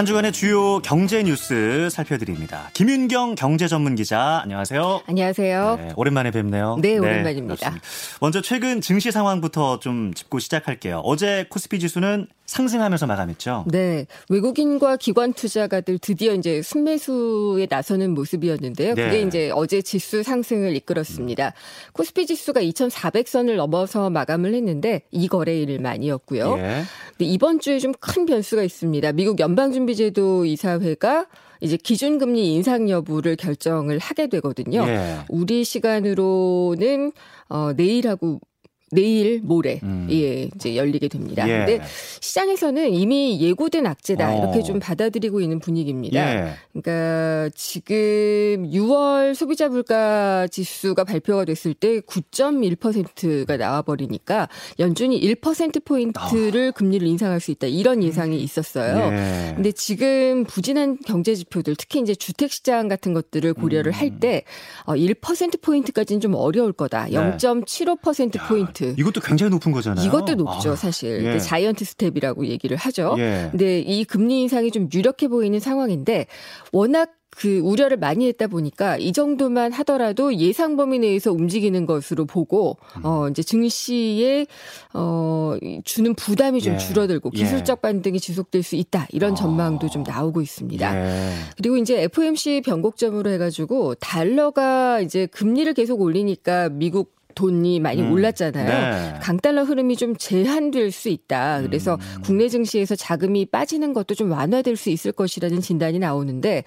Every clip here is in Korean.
한 주간의 주요 경제 뉴스 살펴드립니다. 김윤경 경제 전문 기자, 안녕하세요. 안녕하세요. 네, 오랜만에 뵙네요. 네, 오랜만입니다. 네, 먼저 최근 증시 상황부터 좀 짚고 시작할게요. 어제 코스피 지수는 상승하면서 마감했죠. 네, 외국인과 기관 투자가들 드디어 이제 순매수에 나서는 모습이었는데요. 네. 그게 이제 어제 지수 상승을 이끌었습니다. 음. 코스피 지수가 2,400선을 넘어서 마감을 했는데 이 거래일만이었고요. 예. 이번 주에 좀 큰 변수가 있습니다. 미국 연방준비제도 이사회가 이제 기준금리 인상 여부를 결정을 하게 되거든요. 예. 우리 시간으로는 어 내일하고 내일 모레 음. 예 이제 열리게 됩니다. 예. 근데 시장에서는 이미 예고된 악재다 어. 이렇게 좀 받아들이고 있는 분위기입니다. 예. 그러니까 지금 6월 소비자 물가 지수가 발표가 됐을 때 9.1%가 나와 버리니까 연준이 1% 포인트를 어. 금리를 인상할 수 있다 이런 예상이 있었어요. 예. 근데 지금 부진한 경제 지표들 특히 이제 주택 시장 같은 것들을 고려를 음. 할때 1% 어, 포인트까지는 좀 어려울 거다. 0.75% 포인트 이벤트. 이것도 굉장히 높은 거잖아요. 이것도 높죠, 아, 사실. 예. giant step이라고 얘기를 하죠. 예. 근데 이 금리 인상이 좀 유력해 보이는 상황인데 워낙 그 우려를 많이 했다 보니까 이 정도만 하더라도 예상 범위 내에서 움직이는 것으로 보고 음. 어 이제 증시에 어 주는 부담이 좀 예. 줄어들고 예. 기술적 반등이 지속될 수 있다 이런 전망도 좀 나오고 있습니다. 예. 그리고 이제 FOMC 변곡점으로 해가지고 달러가 이제 금리를 계속 올리니까 미국 돈이 많이 음. 올랐잖아요. 네. 강달러 흐름이 좀 제한될 수 있다. 그래서 음. 국내 증시에서 자금이 빠지는 것도 좀 완화될 수 있을 것이라는 진단이 나오는데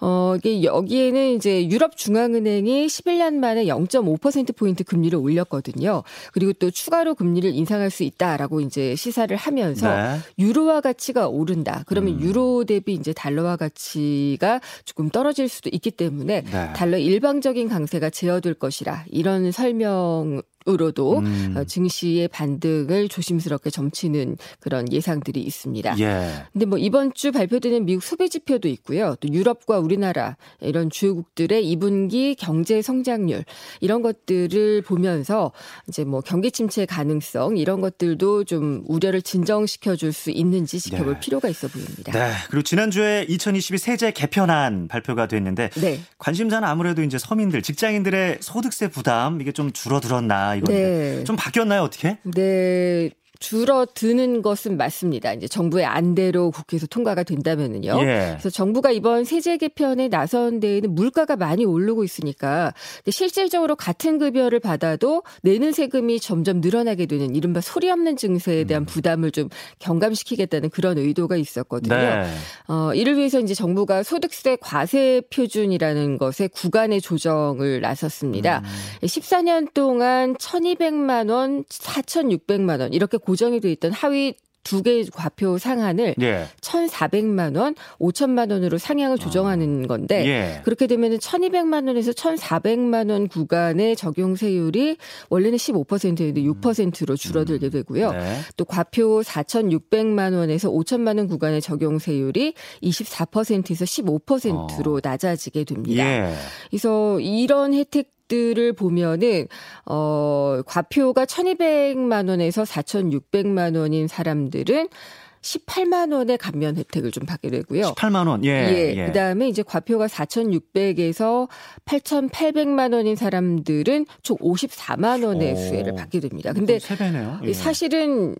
어 이게 여기에는 이제 유럽 중앙은행이 11년 만에 0.5% 포인트 금리를 올렸거든요. 그리고 또 추가로 금리를 인상할 수 있다라고 이제 시사를 하면서 네. 유로화 가치가 오른다. 그러면 음. 유로 대비 이제 달러화 가치가 조금 떨어질 수도 있기 때문에 네. 달러 일방적인 강세가 제어될 것이라 이런 설명 long 으로도 음. 어, 증시의 반등을 조심스럽게 점치는 그런 예상들이 있습니다. 예. 근데 뭐 이번 주 발표되는 미국 소비 지표도 있고요. 또 유럽과 우리나라 이런 주요국들의 2분기 경제 성장률 이런 것들을 보면서 이제 뭐 경기 침체 가능성 이런 것들도 좀 우려를 진정시켜 줄 수 있는지 지켜볼 네. 필요가 있어 보입니다. 네. 그리고 지난주에 2022 세제 개편안 발표가 됐는데 네. 관심사는 아무래도 이제 서민들, 직장인들의 소득세 부담 이게 좀 줄어들었나 이건데 네. 좀 바뀌었나요 어떻게? 네. 줄어드는 것은 맞습니다. 이제 정부의 안대로 국회에서 통과가 된다면은요. 예. 그래서 정부가 이번 세제 개편에 나선 데에는 물가가 많이 오르고 있으니까 실질적으로 같은 급여를 받아도 내는 세금이 점점 늘어나게 되는 이른바 소리 없는 증세에 대한 음. 부담을 좀 경감시키겠다는 그런 의도가 있었거든요. 네. 어, 이를 위해서 이제 정부가 소득세 과세 표준이라는 것에 구간의 조정을 나섰습니다. 음. 14년 동안 1,200만 원, 4,600만 원 이렇게 고 고정이 돼 있던 하위 두개 과표 상한을 예. 1,400만 원, 5천만 원으로 상향을 조정하는 아. 건데 예. 그렇게 되면은 1,200만 원에서 1,400만 원 구간의 적용 세율이 원래는 15%였는데 6%로 줄어들게 음. 되고요. 네. 또 과표 4,600만 원에서 5천만 원 구간의 적용 세율이 24%에서 15%로 어. 낮아지게 됩니다. 예. 그래서 이런 혜택 들을 보면은 어 과표가 1,200만 원에서 4,600만 원인 사람들은 18만 원의 감면 혜택을 좀 받게 되고요. 18만 원. 예. 예. 예. 그다음에 이제 과표가 4,600에서 8,800만 원인 사람들은 총 54만 원의 오. 수혜를 받게 됩니다. 근데 예. 사실은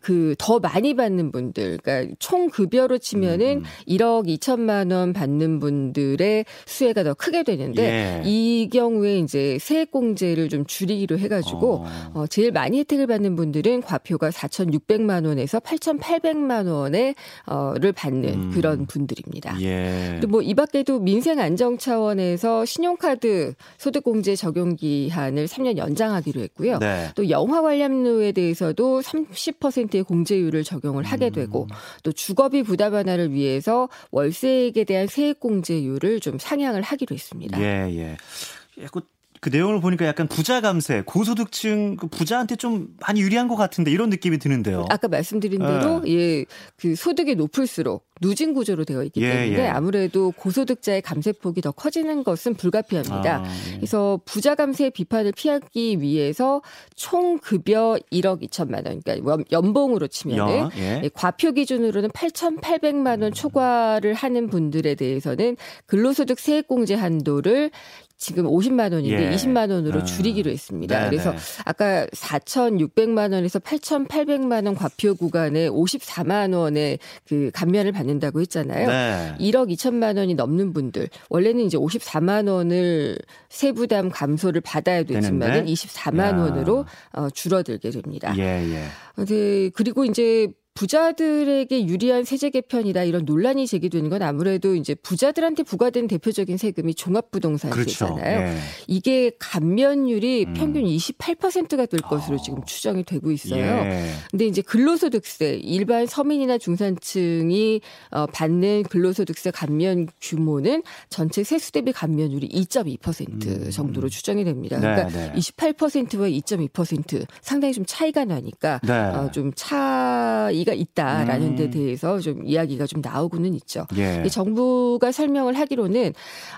그더 많이 받는 분들, 그러니까 총 급여로 치면은 음. 1억 2천만 원 받는 분들의 수혜가 더 크게 되는데 예. 이 경우에 이제 세액공제를 좀 줄이기로 해가지고 어. 어 제일 많이 혜택을 받는 분들은 과표가 4,600만 원에서 8,800만 원에 어를 받는 음. 그런 분들입니다. 예. 그리고 뭐 이 밖에도 민생 안정 차원에서 신용카드 소득공제 적용 기한을 3년 연장하기로 했고요. 네. 또 영화 관련료에 대해서도 30%의 공제율을 적용을 하게 되고 음. 또 주거비 부담 완화를 위해서 월세액에 대한 세액 공제율을 좀 상향을 하기로 했습니다. 예, 예. 그 내용을 보니까 약간 부자 감세, 고소득층 그 부자한테 좀 많이 유리한 것 같은데 이런 느낌이 드는데요. 아까 말씀드린 대로 네. 예, 그 소득이 높을수록 누진 구조로 되어 있기 예, 때문에 예. 아무래도 고소득자의 감세폭이 더 커지는 것은 불가피합니다. 아, 예. 그래서 부자 감세 비판을 피하기 위해서 총 급여 1억 2천만 원, 그러니까 연봉으로 치면은 예. 예. 과표 기준으로는 8,800만 원 초과를 하는 분들에 대해서는 근로소득 세액공제 한도를 지금 50만 원인데 예. 20만 원으로 아. 줄이기로 했습니다. 네네. 그래서 아까 4,600만 원에서 8,800만 원 과표 구간에 54만 원의 그 감면을 받는다고 했잖아요. 네. 1억 2천만 원이 넘는 분들 원래는 이제 54만 원을 세부담 감소를 받아야 되지만 24만 야. 원으로 어, 줄어들게 됩니다. 예, 예. 네, 그리고 이제 부자들에게 유리한 세제 개편이다 이런 논란이 제기되는 건 아무래도 이제 부자들한테 부과된 대표적인 세금이 종합부동산세잖아요. 그렇죠. 예. 이게 감면율이 음. 평균 28%가 될 것으로 어. 지금 추정이 되고 있어요. 예. 근데 이제 근로소득세 일반 서민이나 중산층이 어, 받는 근로소득세 감면 규모는 전체 세수 대비 감면율이 2.2% 음. 정도로 추정이 됩니다. 네, 그러니까 네. 28%와 2.2% 상당히 좀 차이가 나니까 네. 어, 좀 차이 의미가 있다라는 음. 데 대해서 좀 이야기가 좀 나오고는 있죠. 예. 정부가 설명을 하기로는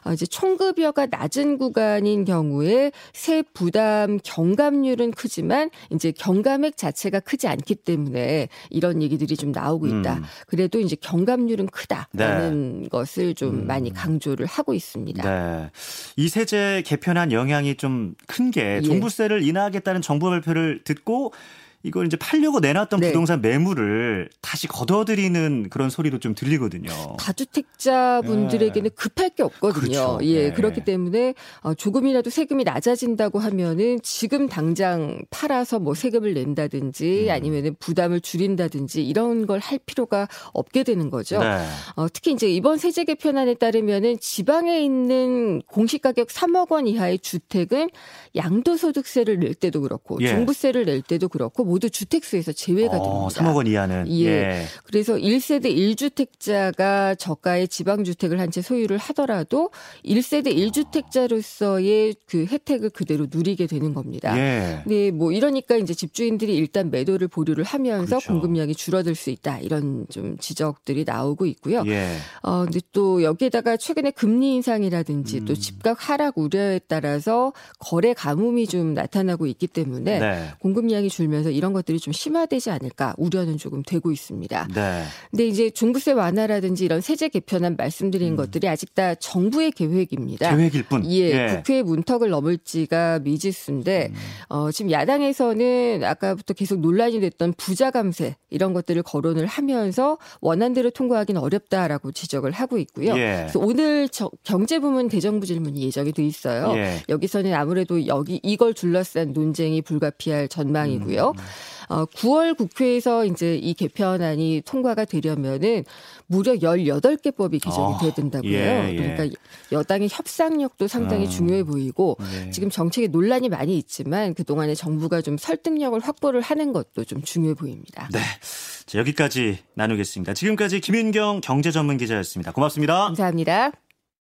어, 이제 총급여가 낮은 구간인 경우에 세 부담 경감률은 크지만 이제 경감액 자체가 크지 않기 때문에 이런 얘기들이 좀 나오고 있다. 음. 그래도 이제 경감률은 크다라는 네. 것을 좀 음. 많이 강조를 하고 있습니다. 네. 이 세제 개편한 영향이 좀 큰게 예. 종부세를 인하하겠다는 정부 발표를 듣고 이걸 이제 팔려고 내놨던 네. 부동산 매물을 다시 걷어들이는 그런 소리도 좀 들리거든요. 다주택자 분들에게는 네. 급할 게 없거든요. 그렇죠. 예, 네. 그렇기 때문에 어, 조금이라도 세금이 낮아진다고 하면은 지금 당장 팔아서 뭐 세금을 낸다든지 음. 아니면은 부담을 줄인다든지 이런 걸 할 필요가 없게 되는 거죠. 네. 어, 특히 이제 이번 세제 개편안에 따르면은 지방에 있는 공시가격 3억 원 이하의 주택은 양도소득세를 낼 때도 그렇고 예. 종부세를 낼 때도 그렇고 모두 주택수에서 제외가 어, 됩니다. 3억 원 이하는. 예. 예. 그래서 1세대 1주택자가 저가의 지방주택을 한 채 소유를 하더라도 1세대 1주택자로서의 그 혜택을 그대로 누리게 되는 겁니다. 예. 네, 뭐 이러니까 이제 집주인들이 일단 매도를 보류를 하면서 그렇죠. 공급량이 줄어들 수 있다. 이런 좀 지적들이 나오고 있고요. 예. 어, 근데 또 여기에다가 최근에 금리 인상이라든지 음. 또 집값 하락 우려에 따라서 거래 가뭄이 좀 나타나고 있기 때문에 네. 공급량이 줄면서 이런 것들이 좀 심화되지 않을까 우려는 조금 되고 있습니다. 네. 근데 이제 중부세 완화라든지 이런 세제 개편안 말씀드린 음. 것들이 아직 다 정부의 계획입니다. 계획일 뿐. 예, 예. 국회 문턱을 넘을지가 미지수인데 음. 어, 지금 야당에서는 아까부터 계속 논란이 됐던 부자 감세 이런 것들을 거론을 하면서 원안대로 통과하기는 어렵다라고 지적을 하고 있고요. 예. 그래서 오늘 저, 경제부문 대정부 질문이 예정이 돼 있어요. 예. 여기서는 아무래도 여기 이걸 둘러싼 논쟁이 불가피할 전망이고요. 음. 어, 9월 국회에서 이제 이 개편안이 통과가 되려면은 무려 18개 법이 개정이 어, 돼야 된다고요. 예, 예. 그러니까 여당의 협상력도 상당히 음, 중요해 보이고 예. 지금 정책에 논란이 많이 있지만 그동안에 정부가 좀 설득력을 확보를 하는 것도 좀 중요해 보입니다. 네. 자, 여기까지 나누겠습니다. 지금까지 김윤경 경제 전문 기자였습니다. 고맙습니다. 감사합니다.